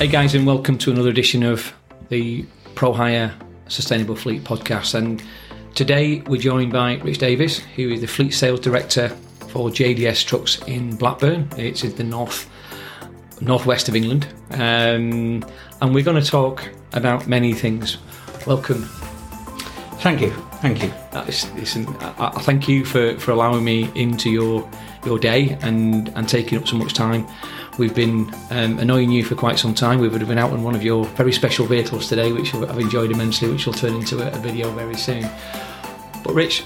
Hey guys, and welcome to another edition of the Pro Hire Sustainable Fleet podcast. And today we're joined by Rich Davies, who is the Fleet Sales Director for JDS Trucks in Blackburn. It's in the north northwest of England, um, and we're going to talk about many things. Welcome. Thank you, thank you. Uh, listen, I, I thank you for, for allowing me into your your day and and taking up so much time. We've been um, annoying you for quite some time. We've been out on one of your very special vehicles today, which I've enjoyed immensely, which will turn into a, a video very soon. But Rich,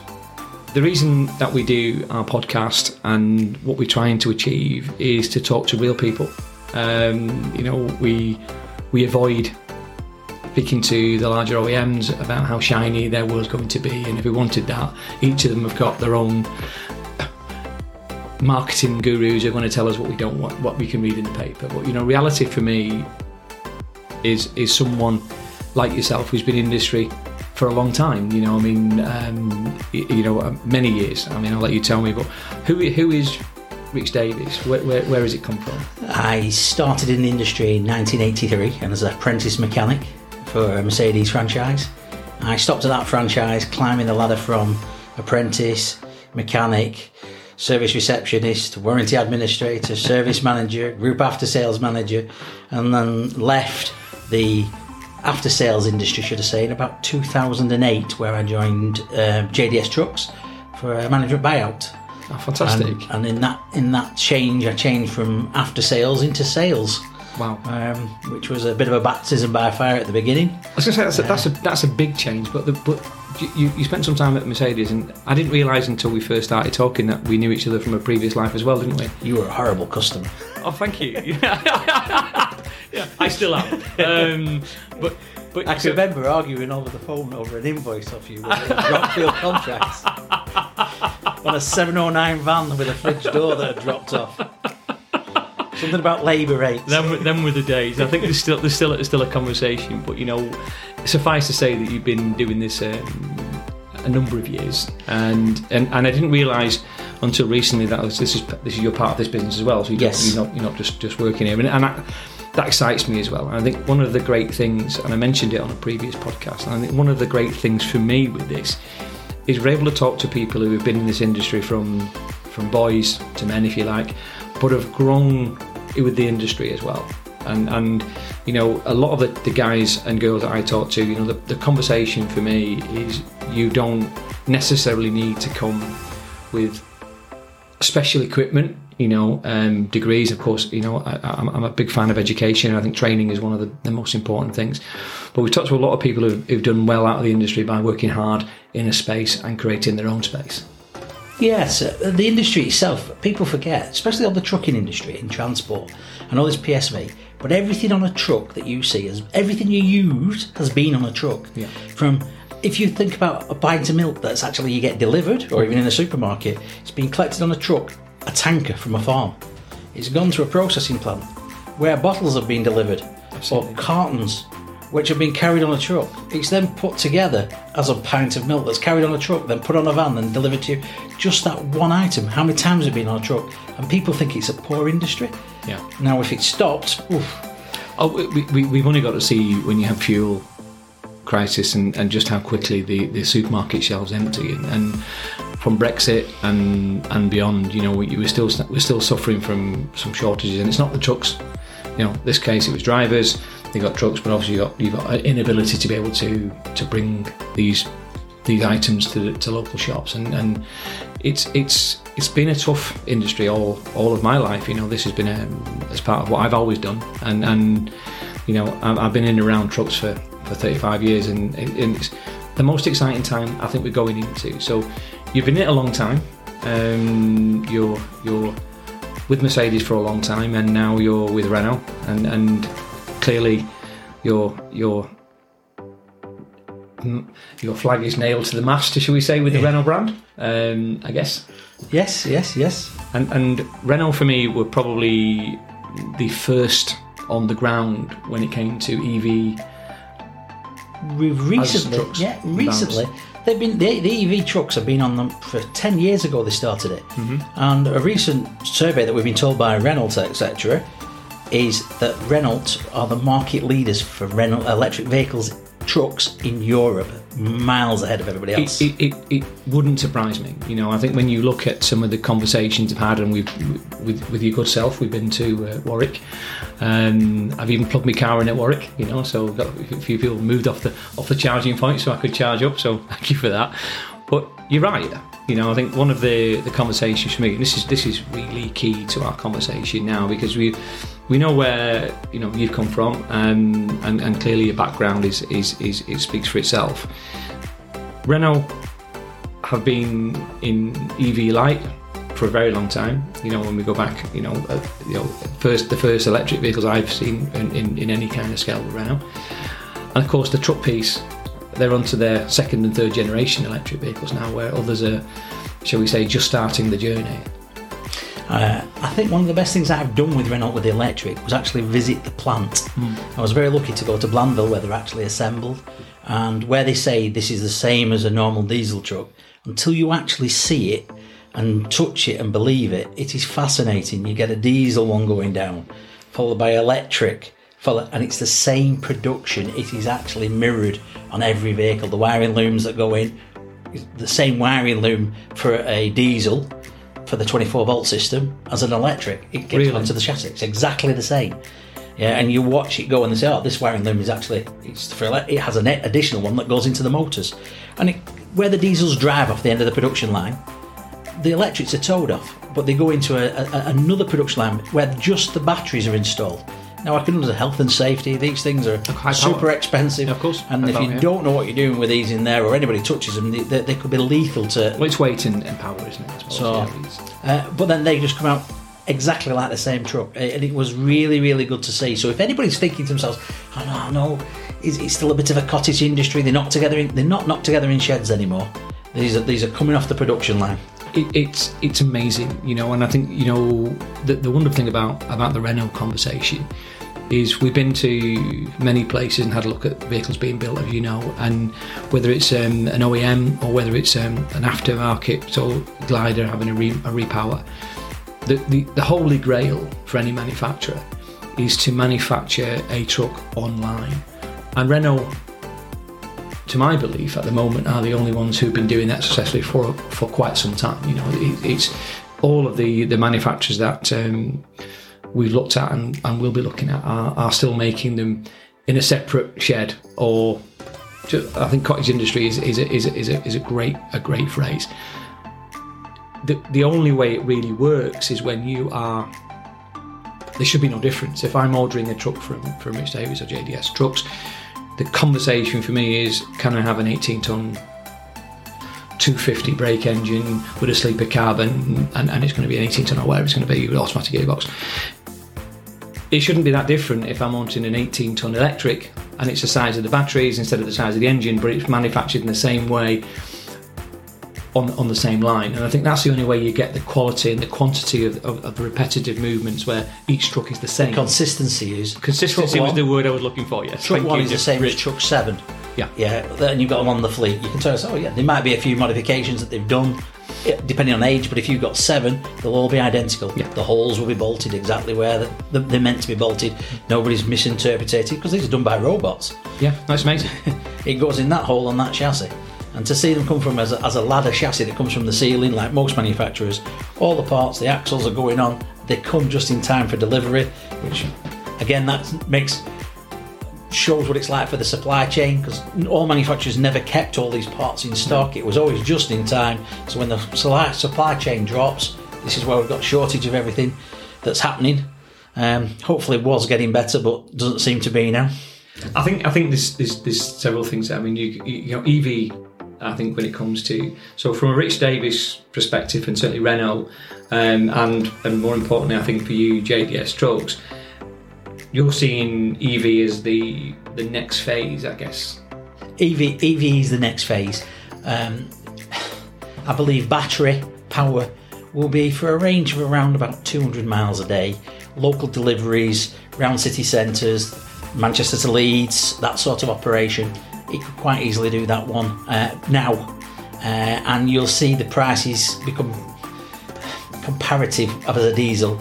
the reason that we do our podcast and what we're trying to achieve is to talk to real people. Um, you know, we we avoid speaking to the larger OEMs about how shiny their world's going to be, and if we wanted that, each of them have got their own marketing gurus are going to tell us what we don't want, what we can read in the paper. But you know, reality for me is is someone like yourself who's been in industry for a long time. You know, I mean, um, you know, uh, many years. I mean, I'll let you tell me. But who who is Rich Davies? Where, where, where has it come from? I started in the industry in 1983 and as an apprentice mechanic for a Mercedes franchise. I stopped at that franchise, climbing the ladder from apprentice, mechanic, service receptionist, warranty administrator, service manager, group after sales manager, and then left the after sales industry, should I say, in about 2008, where I joined uh, JDS Trucks for a management buyout. Oh, fantastic! And, and, in that in that change, I changed from after sales into sales. Wow, um, which was a bit of a baptism by fire at the beginning. I was going to say that's a, that's a that's a big change, but the, but you, you spent some time at Mercedes, and I didn't realise until we first started talking that we knew each other from a previous life as well, didn't we? You were a horrible customer. Oh, thank you. yeah, I still am. Um, but but I can remember arguing over the phone over an invoice off you with Rockfield contracts on a 709 van with a fridge door that had dropped off. Something about labour rates. Them, them were the days. I think there's still there's still there's still a conversation, but you know, suffice to say that you've been doing this um, a number of years, and and, and I didn't realise until recently that this is this is your part of this business as well. So you yes. you're not you're not just just working here, and, and I, that excites me as well. And I think one of the great things, and I mentioned it on a previous podcast, and I think one of the great things for me with this is we're able to talk to people who have been in this industry from from boys to men, if you like, but have grown with the industry as well. And, and you know, a lot of the, the guys and girls that I talk to, you know, the, the conversation for me is you don't necessarily need to come with special equipment you know, um, degrees. Of course, you know, I, am a big fan of education. And I think training is one of the, the, most important things. But we've talked to a lot of people who've, who've, done well out of the industry by working hard in a space and creating their own space. Yes, uh, the industry itself, people forget, especially on the trucking industry in transport. I know there's PSV, but everything on a truck that you see, is everything you use has been on a truck. Yeah. From if you think about a pint of milk that's actually you get delivered, or even in a supermarket, it's been collected on a truck a tanker from a farm. It's gone to a processing plant where bottles have been delivered Absolutely. or cartons which have been carried on a truck. It's then put together as a pint of milk that's carried on a truck, then put on a van, then delivered to you. Just that one item. How many times have been on a truck? And people think it's a poor industry. Yeah. Now, if it stopped, oof. Oh, we, we, we've only got to see when you have fuel crisis and, and just how quickly the, the supermarket shelves empty and, and from Brexit and and beyond, you know, we, we're still we're still suffering from some shortages, and it's not the trucks. You know, this case it was drivers. They got trucks, but obviously you got you got an inability to be able to to bring these these items to, to local shops, and, and it's it's it's been a tough industry all all of my life. You know, this has been a, as part of what I've always done, and and you know I've been in and around trucks for for 35 years, and, and it's the most exciting time I think we're going into. So you've been in it a long time. Um, you're you're with Mercedes for a long time, and now you're with Renault, and and clearly your your your flag is nailed to the mast, shall we say, with the Renault brand? Um, I guess. Yes, yes, yes. And and Renault for me were probably the first on the ground when it came to EV. Recently, yeah, recently. Vans They've been the, the, EV trucks have been on them for ten years ago. They started it, mm-hmm. and a recent survey that we've been told by Reynolds, etc., is that Renault are the market leaders for Renault electric vehicles trucks in Europe, miles ahead of everybody else. It, it, it, it wouldn't surprise me. You know, I think when you look at some of the conversations I've had, and we've with with your good self, we've been to uh, Warwick. Um, I've even plugged my car in at Warwick. You know, so got a few people moved off the off the charging point, so I could charge up. So thank you for that. But you're right. You know, I think one of the the conversations for me, and this is this is really key to our conversation now because we we know where you know you've come from, um, and and clearly your background is is, is it speaks for itself. Renault have been in EV light for a very long time. You know, when we go back, you know, uh, you know, first the first electric vehicles I've seen in, in, in any kind of scale were Renault, and of course the truck piece. They're onto their second and third generation electric vehicles now, where others are, shall we say, just starting the journey. Uh, I think one of the best things I've done with Renault with the electric was actually visit the plant. Mm. I was very lucky to go to Blainville where they're actually assembled and where they say this is the same as a normal diesel truck. Until you actually see it and touch it and believe it, it is fascinating. You get a diesel one going down, followed by electric, and it's the same production. It is actually mirrored on every vehicle. The wiring looms that go in, the same wiring loom for a diesel for the 24 volt system as an electric. It gets Really? onto the chassis. It's exactly the same. Yeah, and you watch it go and they say, "Oh, this wiring loom is actually it's for ele- it has an additional one that goes into the motors." And it, where the diesels drive off the end of the production line, the electrics are towed off, but they go into a, a, another production line where just the batteries are installed. Now, I can understand health and safety; these things are super power. expensive. Of course, and if you yeah. don't know what you're doing with these in there, or anybody touches them, they, they, they could be lethal to Well, it's weight and, and power, isn't it? So- uh, but then they just come out exactly like the same truck, and it was really, really good to see. So if anybody's thinking to themselves, "Oh no, no, it's, it's still a bit of a cottage industry. They're not together. In, they're not knocked together in sheds anymore. These are these are coming off the production line. it, it's it's amazing, you know. And I think you know the, the wonderful thing about about the Renault conversation is we've been to many places and had a look at vehicles being built, as you know, and whether it's um, an OEM or whether it's um, an aftermarket so glider having a, re, a repower, the, the the holy grail for any manufacturer is to manufacture a truck online, and Renault to my belief, at the moment, are the only ones who've been doing that successfully for for quite some time. You know, it, it's all of the the manufacturers that um, we've looked at and, and will be looking at are, are still making them in a separate shed or. ju- I think cottage industry is, is, a, is, a, is, a, is a great a great phrase. The, the only way it really works is when you are there should be no difference. If I'm ordering a truck from from Rich Davies or JDS Trucks, the conversation for me is can I have an 18 ton 250 brake engine with a sleeper carbon and, and it's going to be an 18 ton or whatever it's going to be with automatic gearbox. It shouldn't be that different if I'm wanting an 18 ton electric and it's the size of the batteries instead of the size of the engine, but it's manufactured in the same way on, on the same line. And I think that's the only way you get the quality and the quantity of, of, of the repetitive movements where each truck is the same. Consistency is Consistency was the word I was looking for, yes. Truck Thank one you, is the same as Rich. truck seven. Yeah. Yeah, then you've got them on the fleet. You can tell us, oh yeah, there might be a few modifications that they've done, depending on age. But if you've got seven, they'll all be identical. Yeah. The holes will be bolted exactly where they're meant to be bolted. Nobody's misinterpreted because these are done by robots. Yeah, that's amazing. It goes in that hole on that chassis. And to see them come from as a, as a ladder chassis that comes from the ceiling, like most manufacturers, all the parts, the axles are going on. They come just in time for delivery, which again that makes shows what it's like for the supply chain because all manufacturers never kept all these parts in stock. It was always just in time. So when the supply chain drops, this is where we've got shortage of everything that's happening. Um, hopefully, it was getting better, but doesn't seem to be now. I think I think there's, there's there's several things. I mean, you you know, EV. I think when it comes to so from a Rich Davies perspective, and certainly Renault, um, and and more importantly, I think for you, JDS Trucks, you're seeing EV as the the next phase, I guess. EV EV is the next phase. Um, I believe battery power will be for a range of around about 200 miles a day. Local deliveries around city centres, Manchester to Leeds, that sort of operation. It could quite easily do that one uh, now, uh, and you'll see the prices become comparative of a diesel.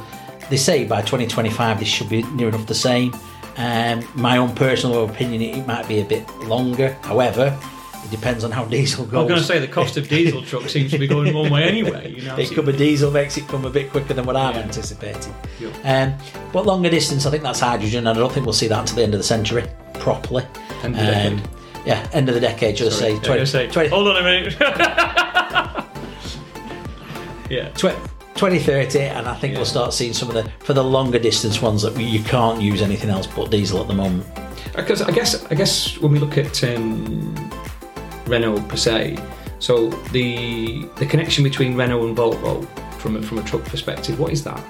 They say by 2025 this should be near enough the same. Um, my own personal opinion, it might be a bit longer. However, it depends on how diesel goes. I'm going to say the cost of diesel trucks seems to be going one way anyway. You know, it could be diesel makes it come a bit quicker than what I'm Yeah. anticipating. Yeah. Um, but longer distance, I think that's hydrogen, and I don't think we'll see that until the end of the century properly. End of the decade. yeah, end of the decade. Should I Sorry, say? I 20, gonna say, 20 Hold on a minute. yeah. tw- 2030, and I think Yeah. we'll start seeing some of the for the longer distance ones that you can't use anything else but diesel at the moment. Because I guess I guess when we look at um, Renault per se, so the the connection between Renault and Volvo from a, from a truck perspective, what is that?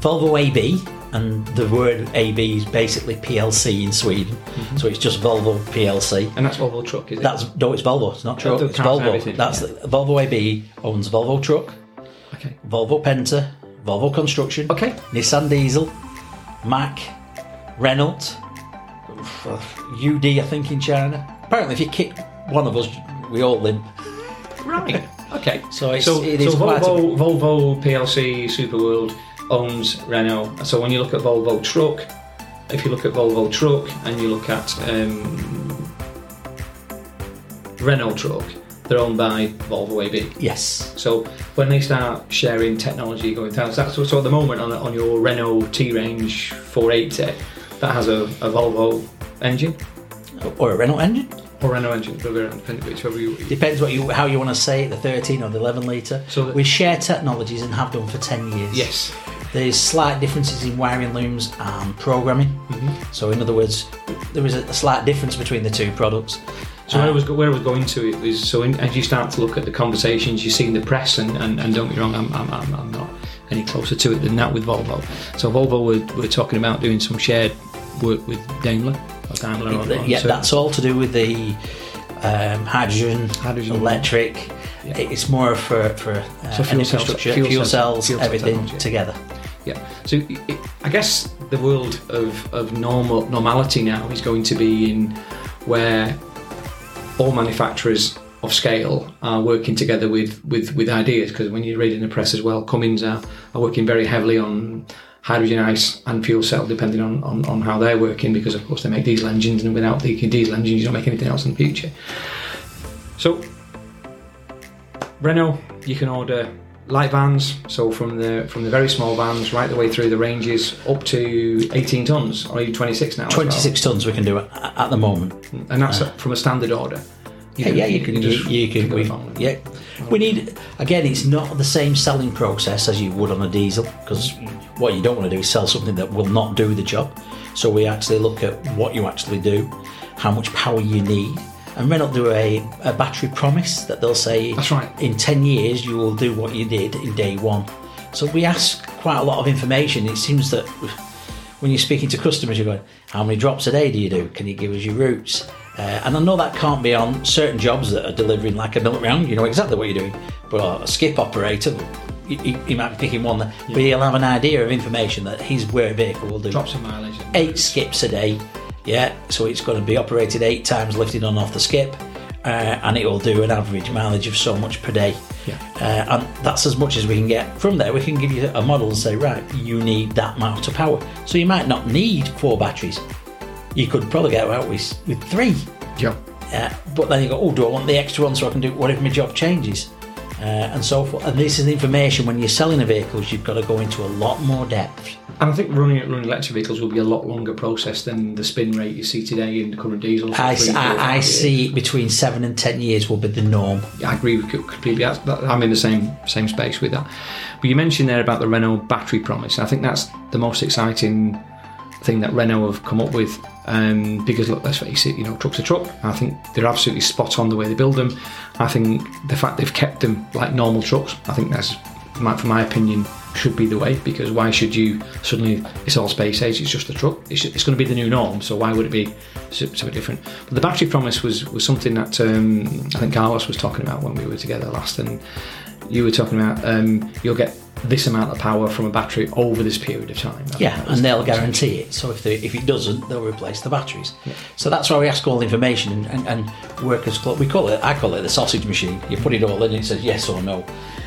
Volvo AB, and the word AB is basically PLC in Sweden, Mm-hmm. so it's just Volvo PLC. And that's Volvo truck, is it? That's no, it's Volvo. It's not truck. It's Volvo. That's yeah. the, Volvo AB owns Volvo Truck, okay. Volvo Penta, Volvo Construction, Okay. Nissan Diesel, Mack, Renault, UD, I think in China. Apparently, if you kick one of us, we all limp. Right. Okay. So it's- so, it so is quite a- Volvo, Volvo PLC Superworld owns Renault. So when you look at Volvo Truck, if you look at Volvo Truck and you look at um, Renault Truck, they're owned by Volvo AB. Yes. So when they start sharing technology going down, so, so at the moment on, on your Renault T Range 480, that has a, a Volvo engine Or a Renault engine. or Renault engine, whichever you. Depends what you how you want to say it, the 13 or the 11 litre. So we share technologies and have done for 10 years. Yes. There's slight differences in wiring looms and programming. Mm-hmm. So, in other words, there is a slight difference between the two products. So where I was where I was going to it was so in, as you start to look at the conversations you see in the press and, and, and don't get me wrong I'm, I'm, I'm, I'm not any closer to it than that with Volvo. So Volvo were, were talking about doing some shared work with Daimler or Daimler on yeah, that's all to do with the um, hydrogen, Hydrogen. electric. Yeah. It's more for for uh, So fuel cells- infrastructure, fuel fuel, cells- fuel everything together. Yeah. So it- I guess the world of, of normal normality now is going to be in where all manufacturers of scale are working together with, with, with ideas because when you read in the press as well, Cummins are, are working very heavily on hydrogen ICE and fuel cell depending on, on, on how they're working because of course they make diesel engines and without the diesel engines you don't make anything else in the future. So Renault, you can order light vans, so from the from the very small vans right the way through the ranges up to 18 tons or even 26 now. as well. 26 tons we can do at, at the moment. and that's uh, from a standard order. Yeah, yeah, you can, you, just you can, we, yeah. We need again. It's not the same selling process as you would on a diesel because what you don't want to do is sell something that will not do the job. So we actually look at what you actually do, how much power you need, and Renault do a, a battery promise that they'll say That's right. in ten years you will do what you did in day one. So we ask quite a lot of information. It seems that when you're speaking to customers, you're going, how many drops a day do you do? Can you give us your routes? Uh, and I know that can't be on certain jobs that are delivering like a milk round. You know exactly what you're doing. But a skip operator, he, might be picking one that, but he'll have an idea of information that his work vehicle will do. drops in mileage. Eight skips a day, yeah. So it's going to be operated eight times, lifted on off the skip, uh, and it will do an average mileage of so much per day. Yeah. Uh, and that's as much as we can get. From there, we can give you a model and say, right, you need that amount of power. So you might not need four batteries. You could probably get out with, with three. Yeah. Uh, but then you go, oh, do I want the extra one so I can do what if my job changes? Uh, and so forth. And this is information when you're selling the vehicles, you've got to go into a lot more depth. And I think running running electric vehicles will be a lot longer process than the spin rate you see today in the current diesels. I, I, I see between seven and ten years will be the norm. I agree with you completely. That- I'm in the same same space with that. But you mentioned there about the Renault battery promise. I think that's the most exciting thing that Renault have come up with. Um, because look, let's face it, you know, truck's a truck. I think they're absolutely spot on the way they build them. I think the fact they've kept them like normal trucks, I think that's, my, from my opinion, should be the way. Because why should you suddenly? It's all space age. It's just a truck. It's, it's going to be the new norm. So why would it be so, so different? But the battery promise was was something that um, I think Carlos was talking about when we were together last, and you were talking about um, you'll get this amount of power from a battery over this period of time. I Yeah, and they'll guarantee it. So if they, if it doesn't, they'll replace the batteries. So that's why we ask all the information and, and, and workers we call it I call it the sausage machine. You put it all in, and it says yes or no.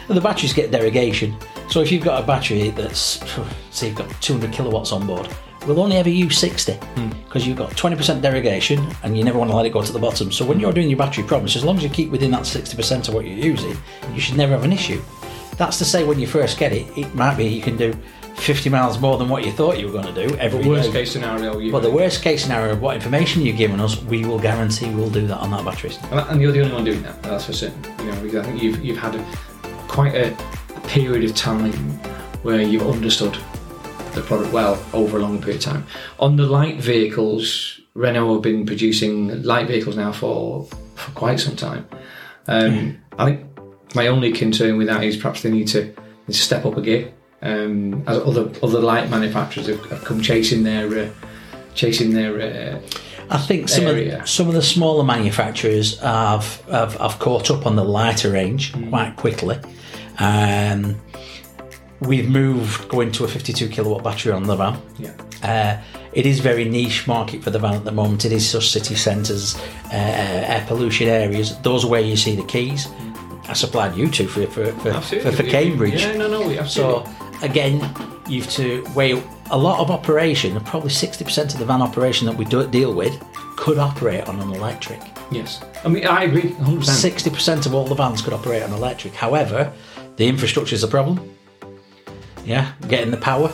And the batteries get derogation, So if you've got a battery that's, say, you've got 200 kilowatts on board, we'll only ever use 60 hmm. because you've got 20% derogation and you never want to let it go to the bottom. So when you're doing your battery promise, as long as you keep within that 60% of what you're using, you should never have an issue. That's to say, when you first get it, it might be you can do 50 miles more than what you thought you were going to do every Worst day. case scenario, you But the worst case scenario of what information you've given us, we will guarantee we'll do that on that battery. And and you're the only one doing that. That's for certain. You know, because I think you've you've had a, quite a, a period of time where you've understood the product well over a long period of time. On the light vehicles, Renault have been producing light vehicles now for for quite some time. Um, I think my only concern with that is perhaps they need to, step up a gear. Um, as other other light manufacturers have, have come chasing their uh, chasing their uh, I think some of, area. the, some of the smaller manufacturers have, have, have caught up on the lighter range quite quickly. Um, we've moved going to a 52 kilowatt battery on the van. yeah. Uh, it is very niche market for the van at the moment. It is such city centres, uh, air pollution areas. Those are where you see the keys. I supplied you two for for, for, for, for Cambridge. Yeah, no, no, we absolutely. So again, you've to weigh a lot of operation, probably sixty percent of the van operation that we do deal with, could operate on an electric. Yes, I mean I agree, hundred percent. Sixty percent of all the vans could operate on electric. However, the infrastructure is a problem. Yeah, getting the power.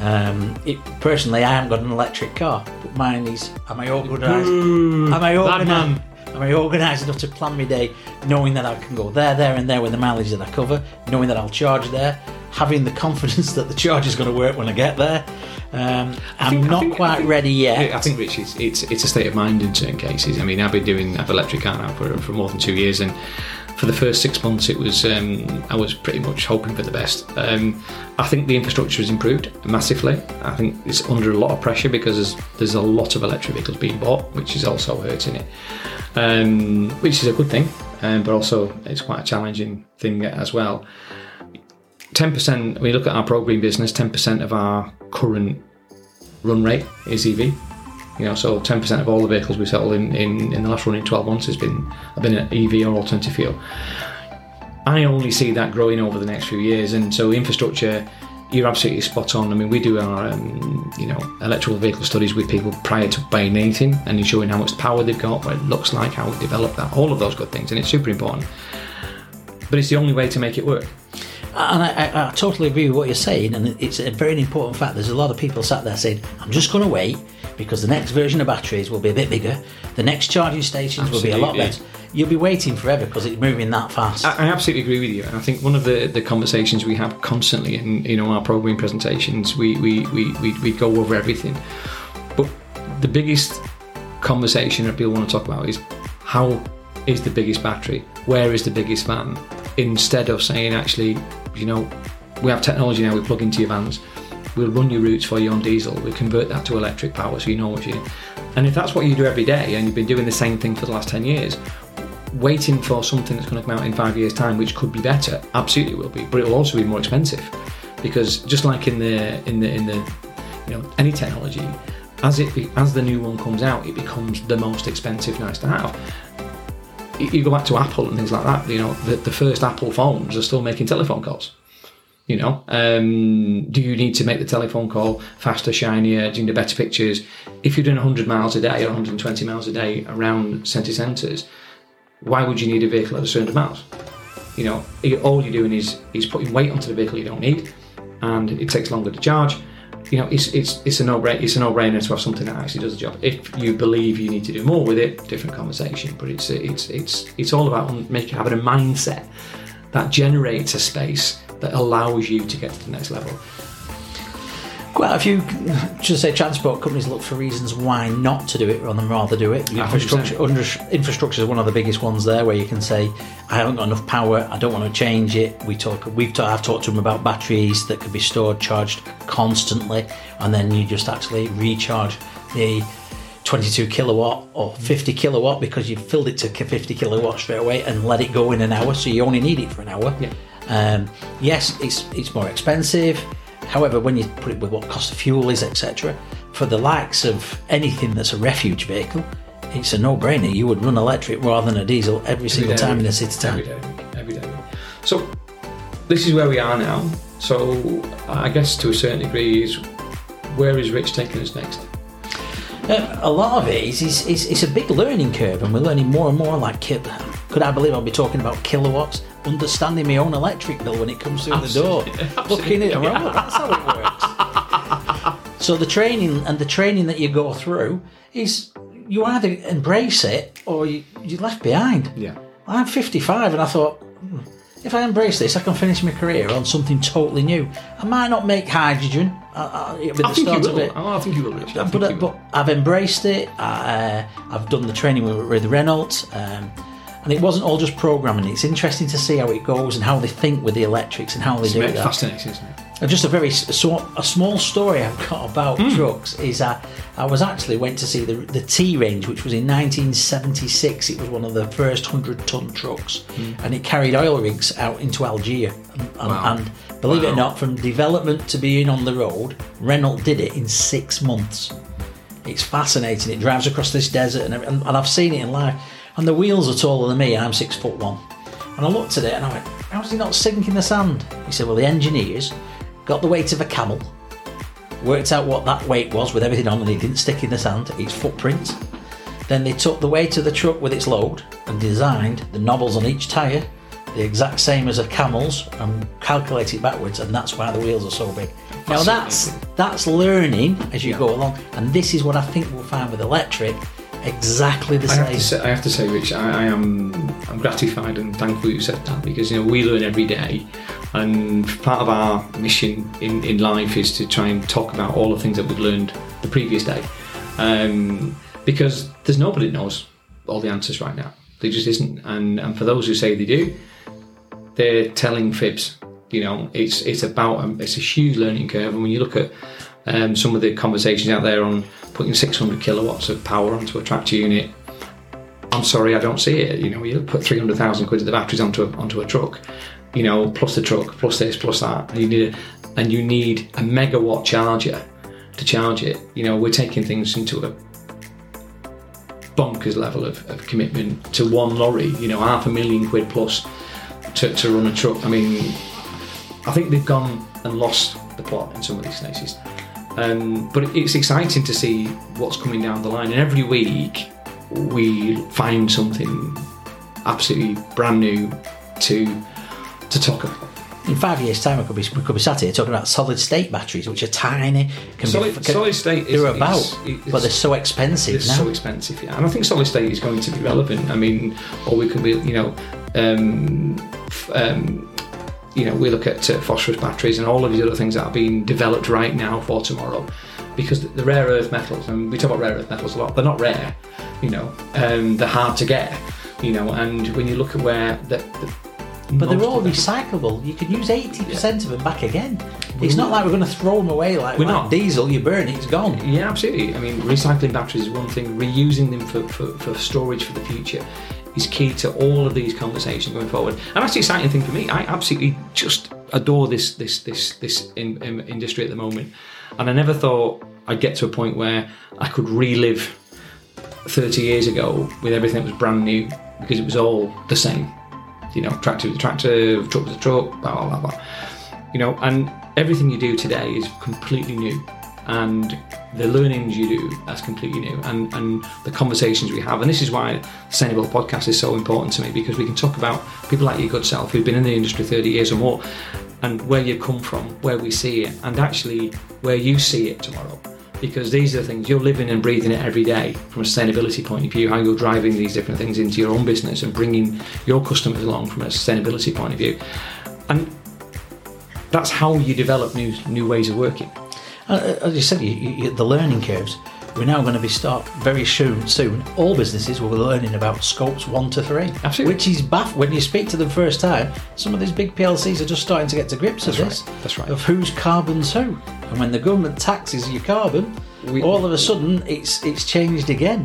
Um, it, personally, I haven't got an electric car, but mine is. Am I organised? Am I organised? Am I organised enough to plan my day, knowing that I can go there, there, and there with the mileage that I cover, knowing that I'll charge there, having the confidence that the charge is going to work when I get there. Um, I'm think- not think- quite think- ready yet. I think, Rich, it's, it's it's a state of mind in certain cases. I mean, I've been doing I've electric car now for, for more than two years, and for the first six months, it was um, I was pretty much hoping for the best. Um, I think the infrastructure has improved massively. I think it's under a lot of pressure because there's, there's a lot of electric vehicles being bought, which is also hurting it, um, which is a good thing, um, but also it's quite a challenging thing as well. 10%, when you look at our Pro Green business, 10% of our current run rate is EV. You know, so 10% of all the vehicles we sell in, in, in the last running 12 months has been have been an EV or alternative fuel. I only see that growing over the next few years, and so infrastructure, you're absolutely spot on. I mean, we do our um, you know electrical vehicle studies with people prior to buying anything and ensuring how much power they've got, what it looks like, how we develop that, all of those good things, and it's super important. But it's the only way to make it work. And I, I, I totally agree with what you're saying, and it's a very important fact. There's a lot of people sat there saying, "I'm just going to wait because the next version of batteries will be a bit bigger, the next charging stations will be a lot Absolutely. better." You'll be waiting forever because it's moving that fast. I I absolutely agree with you. And I think one of the, the conversations we have constantly in you know our programming presentations, we, we, we, we, we go over everything. But the biggest conversation that people want to talk about is how is the biggest battery? Where is the biggest van? Instead of saying actually, you know, we have technology now, we plug into your vans, we'll run your routes for you on diesel, we convert that to electric power so you know what you and if that's what you do every day and you've been doing the same thing for the last 10 years, waiting for something that's going to come out in five years' time, which could be better, absolutely will be, but it will also be more expensive. Because just like in the in the in the you know any technology, as it be, as the new one comes out, it becomes the most expensive, nice to have. You go back to Apple and things like that. You know, the, the first Apple phones are still making telephone calls. You know, um, do you need to make the telephone call faster, shinier, do you need better pictures? If you're doing 100 miles a day or 120 miles a day around city centres, why would you need a vehicle at a certain miles? You know, all you're doing is is putting weight onto the vehicle you don't need, and it takes longer to charge. You know, it's it's it's a no brainer. It's a no brainer to have something that actually does the job. If you believe you need to do more with it, different conversation. But it's it's it's it's all about making having a mindset that generates a space that allows you to get to the next level. Quite a few, should I say, transport companies look for reasons why not to do it rather than rather do it. The A hundred infrastructure, under, infrastructure is one of the biggest ones there, where you can say, "I haven't got enough power. I don't want to change it." We talk, we've ta- I've talked to them about batteries that could be stored, charged constantly, and then you just actually recharge the 22 kilowatt or 50 kilowatt because you've filled it to 50 kilowatt straight away and let it go in an hour, so you only need it for an hour. Yeah. Um, yes, it's it's more expensive. However, when you put it with what cost of fuel is, etc., for the likes of anything that's a refuse vehicle, it's a no-brainer. You would run electric rather than a diesel every single day, time in the city Every town. day, every day. So this is where we are now. So I guess to a certain degree is where is Rich taking us next? Uh, a lot of it is, is, is, it's a big learning curve, and we're learning more and more. Like, could I believe I'll be talking about kilowatts, understanding my own electric bill when it comes through Absolutely. the door, Absolutely. looking at it, right, that's how it works. so the training and the training that you go through is you either embrace it or you, you're left behind. Yeah. I'm 55 and I thought, hmm, if I embrace this, I can finish my career on something totally new. I might not make hydrogen. Uh, uh, it'll be I start of it. Oh, I think you will, Rich. I But, but I've embraced it. I, uh, I've done the training with, with Renault, um, and it wasn't all just programming. It's interesting to see how it goes and how they think with the electrics and how they It's do that. fascinating, isn't it? And just a very so a small story I've got about Hmm. trucks is uh, I was actually went to see the the T range, which was in 1976. It was one of the first hundred ton trucks, Hmm. and it carried oil rigs out into Algiers. And, and, Wow. and believe it or not, from development to being on the road, Renault did it in six months. It's fascinating. It drives across this desert, and, and, and I've seen it in life. And the wheels are taller than me. and I'm six foot one. And I looked at it and I went, "How's he not sink in the sand?" He said, "Well, the engineers got the weight of a camel, worked out what that weight was with everything on, and it didn't stick in the sand. Its footprint. Then they took the weight of the truck with its load and designed the knobbles on each tyre the exact same as a camel's and calculate it backwards, and that's why the wheels are so big. Now that's that's learning as you go along, and this is what I think we'll find with electric, exactly the I have same. to say, I have to say, Rich, I, I am I'm gratified and thankful you said that because you know we learn every day, and part of our mission in, in life is to try and talk about all the things that we've learned the previous day, um, because there's nobody knows all the answers right now. There just isn't, and and for those who say they do, they're telling fibs. You know, it's it's about um, it's a huge learning curve, and when you look at um, some of the conversations out there on putting 600 kilowatts of power onto a tractor unit, I'm sorry, I don't see it. You know, you put 300,000 quid of the batteries onto a, onto a truck, you know, plus the truck, plus this, plus that, and you need a, and you need a megawatt charger to charge it. You know, we're taking things into a bonkers level of, of commitment to one lorry. You know, half a million quid plus to, to run a truck. I mean, I think they've gone and lost the plot in some of these cases. Um, but it's exciting to see what's coming down the line, and every week we find something absolutely brand new to to talk about. In five years' time, we could be we could be sat here talking about solid state batteries, which are tiny, can Solid, be can, solid state they're about, is- is- but they're so expensive It's now. so expensive, yeah. And I think solid state is going to be relevant. I mean, or we could be, you know, um, f- um, you know, we look at uh, phosphorus batteries and all of these other things that are being developed right now for tomorrow, because the, rare earth metals, and we talk about rare earth metals a lot, they're not rare, you know, um, they're hard to get, you know, and when you look at where the, the But they're all recyclable. You can use eighty percent of them back again. It's not like we're going to throw them away like, We're like not. diesel. You burn it, it's gone. Yeah, absolutely. I mean, recycling batteries is one thing. Reusing them for, for, for storage for the future is key to all of these conversations going forward. And that's the exciting thing for me. I absolutely just adore this this this this in, in industry at the moment. And I never thought I'd get to a point where I could relive 30 years ago with everything that was brand new because it was all the same. You know, tractor a tractor, truck a truck, blah blah blah blah you know, and everything you do today is completely new. And the learnings you do, that's completely new. And, and the conversations we have, and this is why Sustainable Podcast is so important to me because we can talk about people like your good self who've been in the industry 30 years or more and where you've come from, where we see it, and actually where you see it tomorrow. Because these are the things you're living and breathing it every day from a sustainability point of view, how you're driving these different things into your own business and bringing your customers along from a sustainability point of view. And that's how you develop new new ways of working. Uh, As you said, you, you, the learning curves. We're now going to be start very soon. Soon, all businesses will be learning about scopes one to three, Absolutely. which is baff. When you speak to them first time, some of these big PLCs are just starting to get to grips That's with this. right, that's right. Of whose carbon's who, and when the government taxes your carbon, We- all of a sudden it's it's changed again.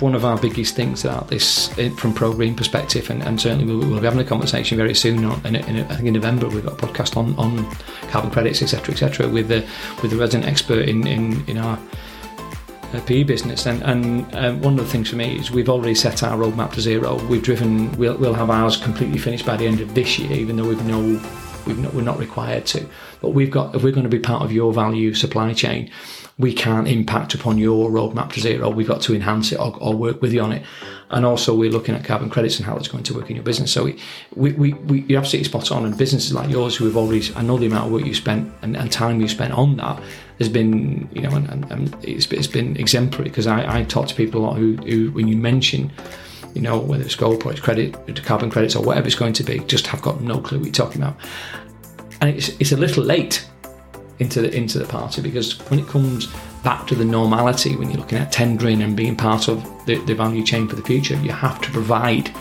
One of our biggest things about this, eh, from Pro Green perspective, and, and certainly we'll, we'll be having a conversation very soon. On, in, in, I think in November we've got a podcast on, on carbon credits, etc., etc., with the with the resident expert in in, in our uh, PE business. And, and um, one of the things for me is we've already set our roadmap to zero. We've driven. We'll, we'll have ours completely finished by the end of this year, even though we've no not, we're not required to. But we've got if we're going to be part of your value supply chain, we can't impact upon your roadmap to zero. We've got to enhance it or, or, work with you on it. And also, we're looking at carbon credits and how it's going to work in your business. So, we, we, we, we you're absolutely spot on. And businesses like yours, who have already, I know the amount of work you spent and, and time you spent on that, has been, you know, and, and, and it's, it's been exemplary because I, I talk to people a lot who, who, when you mention, you know, whether it's gold or it's credit, carbon credits or whatever it's going to be, just have got no clue what you're talking about. And it's, it's a little late into the into the party because when it comes back to the normality, when you're looking at tendering and being part of the, the value chain for the future, you have to provide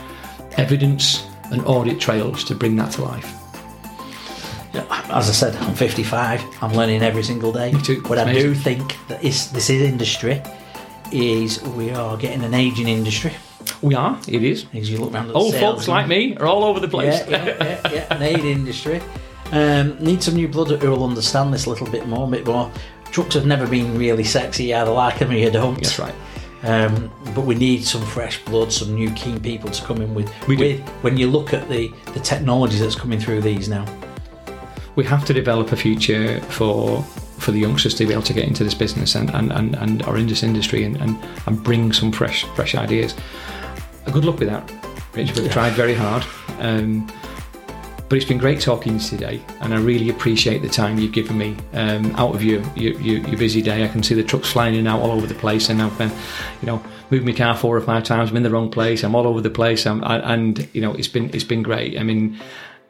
evidence and audit trails to bring that to life. As I said, I'm 55. I'm learning every single day. Me too. But I do think that this, this is industry is we are getting an aging industry. We are. It is. As you look around, old folks like me are all over the place. Yeah, yeah, yeah, yeah. an aging industry. Um, need some new blood who will understand this a little bit more, a bit more. Trucks have never been really sexy. You either like them or you don't. That's right. Um, but we need some fresh blood, some new keen people to come in with. with when you look at the, the technology that's coming through these now. We have to develop a future for for the youngsters to be able to get into this business and, and, and, and or in this industry and, and, and bring some fresh fresh ideas. Good luck with that, Rich. We've yeah. tried very hard. Um, but it's been great talking to you today, and I really appreciate the time you've given me um, out of your, your, your busy day. I can see the trucks flying in and out all over the place, and I've been, you know, moved my car four or five times. I'm in the wrong place. I'm all over the place. I'm, I, and you know, it's been it's been great. I mean,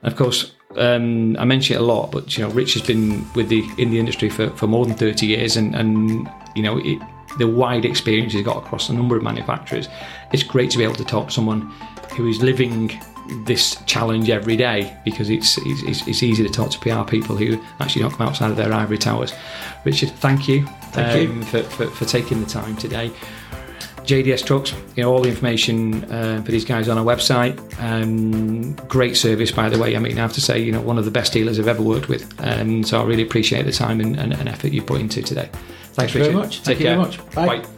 of course, um, I mention it a lot, but you know, Rich has been with the in the industry for, for more than thirty years, and and you know, it, the wide experience he's got across a number of manufacturers. It's great to be able to talk to someone who is living this challenge every day because it's, it's, it's easy to talk to PR people who actually don't come outside of their ivory towers. Richard, thank you, thank um, you. For, for, for, taking the time today. JDS Trucks, you know, all the information uh, for these guys on our website. Um, great service, by the way. I mean, I have to say, you know, one of the best dealers I've ever worked with. And so I really appreciate the time and, and, and effort you put into today. Thanks, Thank Richard. very much. Take Thank care. you very much. Bye. Bye.